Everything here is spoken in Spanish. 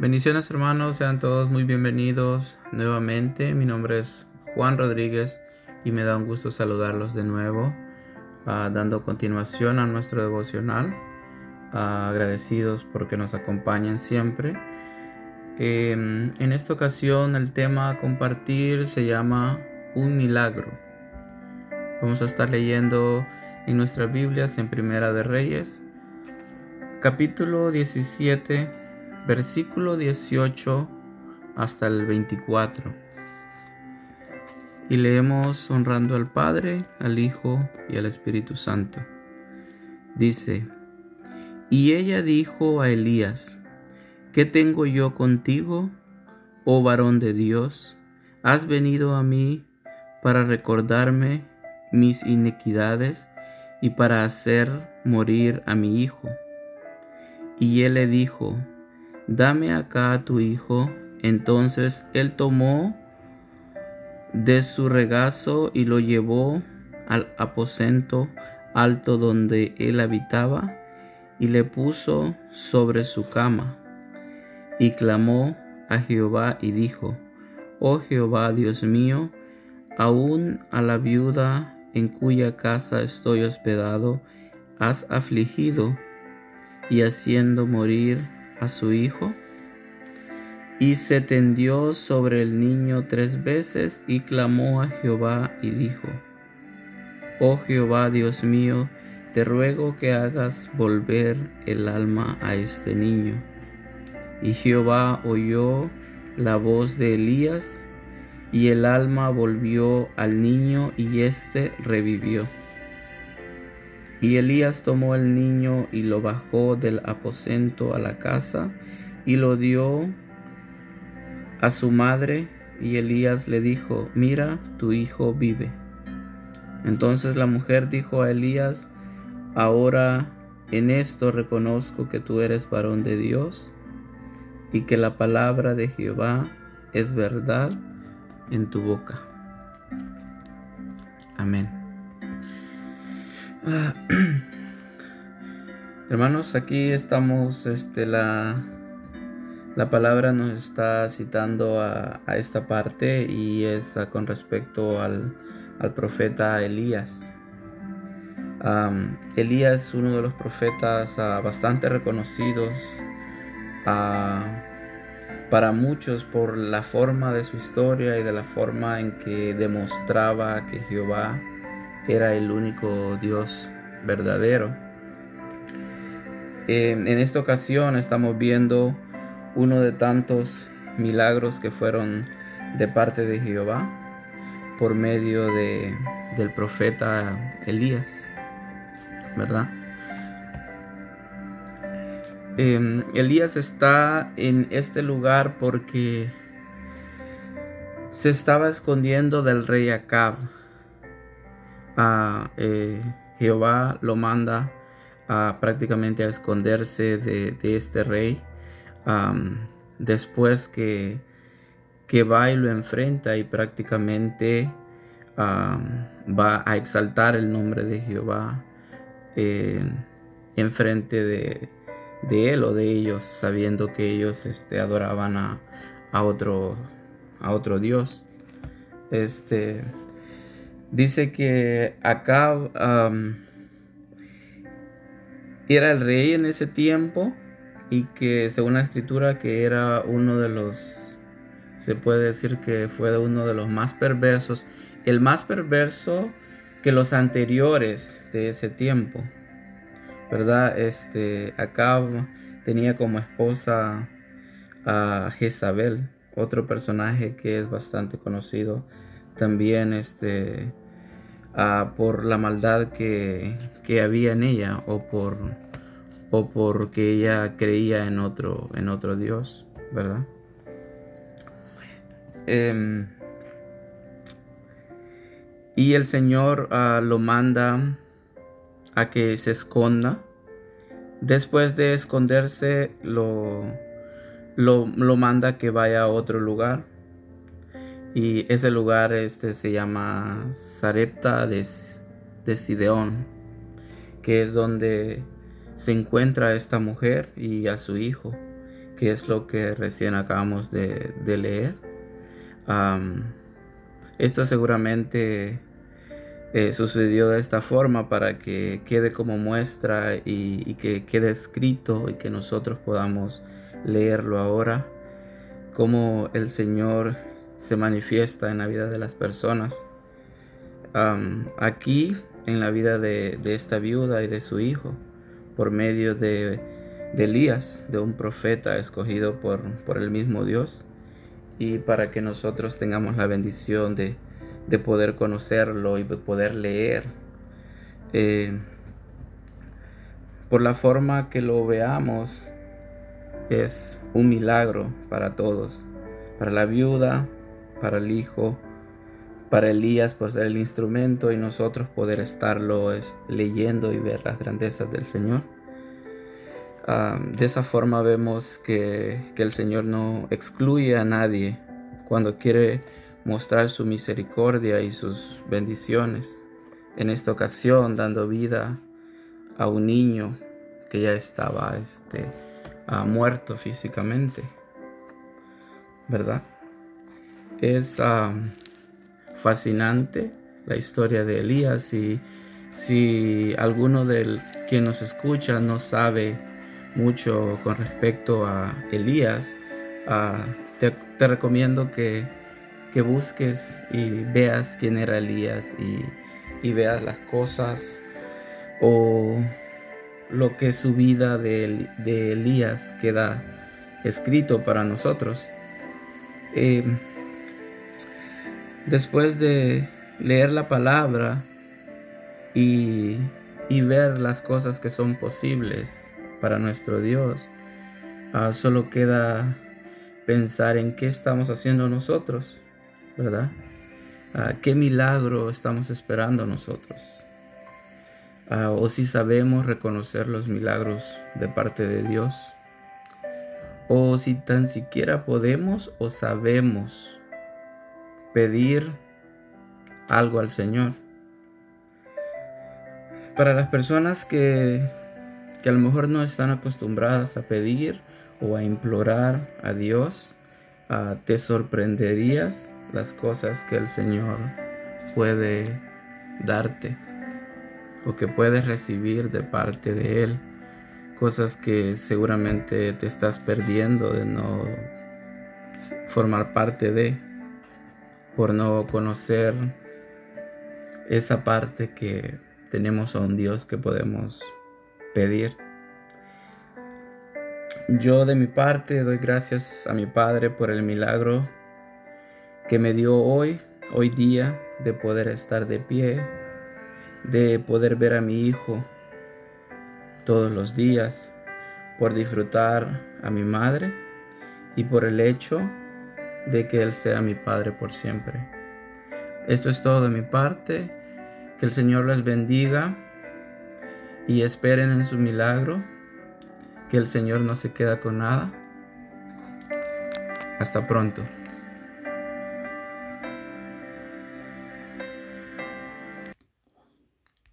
Bendiciones hermanos, sean todos muy bienvenidos nuevamente. Mi nombre es Juan Rodríguez y me da un gusto saludarlos de nuevo, uh, dando continuación a nuestro devocional. Uh, agradecidos porque nos acompañan siempre. Eh, en esta ocasión el tema a compartir se llama Un milagro. Vamos a estar leyendo en nuestras Biblias en Primera de Reyes, capítulo 17 versículo 18 hasta el 24. Y leemos honrando al Padre, al Hijo y al Espíritu Santo. Dice, y ella dijo a Elías, ¿qué tengo yo contigo, oh varón de Dios? ¿Has venido a mí para recordarme mis iniquidades y para hacer morir a mi hijo? Y él le dijo, dame acá a tu hijo. Entonces él tomó de su regazo y lo llevó al aposento alto donde él habitaba y le puso sobre su cama. Y clamó a Jehová y dijo, Oh Jehová Dios mío, aún a la viuda en cuya casa estoy hospedado, has afligido y haciendo morir a su hijo, y se tendió sobre el niño tres veces y clamó a Jehová y dijo, Oh Jehová Dios mío, te ruego que hagas volver el alma a este niño. Y Jehová oyó la voz de Elías, y el alma volvió al niño y éste revivió. Y Elías tomó el niño y lo bajó del aposento a la casa y lo dio a su madre y Elías le dijo, mira, tu hijo vive. Entonces la mujer dijo a Elías, ahora en esto reconozco que tú eres varón de Dios y que la palabra de Jehová es verdad en tu boca. Amén. Hermanos, aquí estamos, este, la, la palabra nos está citando a, esta parte y es con respecto al, profeta Elías. Elías es uno de los profetas ah, bastante reconocidos ah, para muchos por la forma de su historia y de la forma en que demostraba que Jehová era el único Dios verdadero. En esta ocasión estamos viendo uno de tantos milagros que fueron de parte de Jehová por medio de, del profeta Elías, ¿verdad? Em, Elías está en este lugar porque se estaba escondiendo del rey Acab eh, Jehová lo manda a prácticamente a esconderse de, este rey después que, que, va y lo enfrenta y prácticamente va a exaltar el nombre de Jehová eh, enfrente de, de, él o de ellos sabiendo que ellos este, adoraban a, a, otro, a otro Dios. Este Dice que Acab era el rey en ese tiempo y que según la escritura que era uno de los, se puede decir que fue uno de los más perversos, el más perverso que los anteriores de ese tiempo, ¿verdad? Este, Acab tenía como esposa a Jezabel, otro personaje que es bastante conocido también este, ah, por la maldad que, había en ella o por o porque ella creía en otro en otro Dios, ¿verdad? Em, y el Señor ah, lo manda a que se esconda. Después de esconderse, lo, lo, lo manda que vaya a otro lugar y ese lugar este, se llama Sarepta de, de Sideón, que es donde se encuentra esta mujer y a su hijo, que es lo que recién acabamos de, leer. esto seguramente eh, sucedió de esta forma para que quede como muestra y, que quede escrito y que nosotros podamos leerlo ahora, cómo el Señor se manifiesta en la vida de las personas. aquí, en la vida de, esta viuda y de su hijo, por medio de, Elías, de un profeta escogido por, por el mismo Dios, y para que nosotros tengamos la bendición de, poder conocerlo y de poder leer. Eh, por la forma que lo veamos, es un milagro para todos, para la viuda, para el hijo, para Elías pues ser el instrumento y nosotros poder estarlo leyendo y ver las grandezas del Señor. Ah, de esa forma vemos que, que el Señor no excluye a nadie cuando quiere mostrar su misericordia y sus bendiciones. En esta ocasión dando vida a un niño que ya estaba este, ha muerto físicamente, ¿verdad? Es fascinante la historia de Elías y si alguno de quien nos escucha no sabe mucho con respecto a Elías, ah, te, recomiendo que, que, busques y veas quién era Elías y, y veas las cosas o lo que su vida de, Elías queda escrito para nosotros. Eh, después de leer la palabra y, ver las cosas que son posibles para nuestro Dios, ah, solo queda pensar en qué estamos haciendo nosotros, ¿verdad? Ah, ¿Qué milagro estamos esperando nosotros? Ah, o si sabemos reconocer los milagros de parte de Dios, o si tan siquiera podemos o sabemos pedir algo al Señor. Para las personas que, que a lo mejor no están acostumbradas a pedir o a implorar a Dios, ah, te sorprenderías las cosas que el Señor puede darte o que puedes recibir de parte de Él. Cosas que seguramente te estás perdiendo de no formar parte de, por no conocer esa parte que tenemos a un Dios que podemos pedir. Yo de mi parte doy gracias a mi Padre por el milagro que me dio hoy, hoy día, de poder estar de pie, de poder ver a mi hijo todos los días, por disfrutar a mi madre y por el hecho de que Él sea mi Padre por siempre. Esto es todo de mi parte. Que el Señor les bendiga y esperen en su milagro. Que el Señor no se queda con nada. Hasta pronto.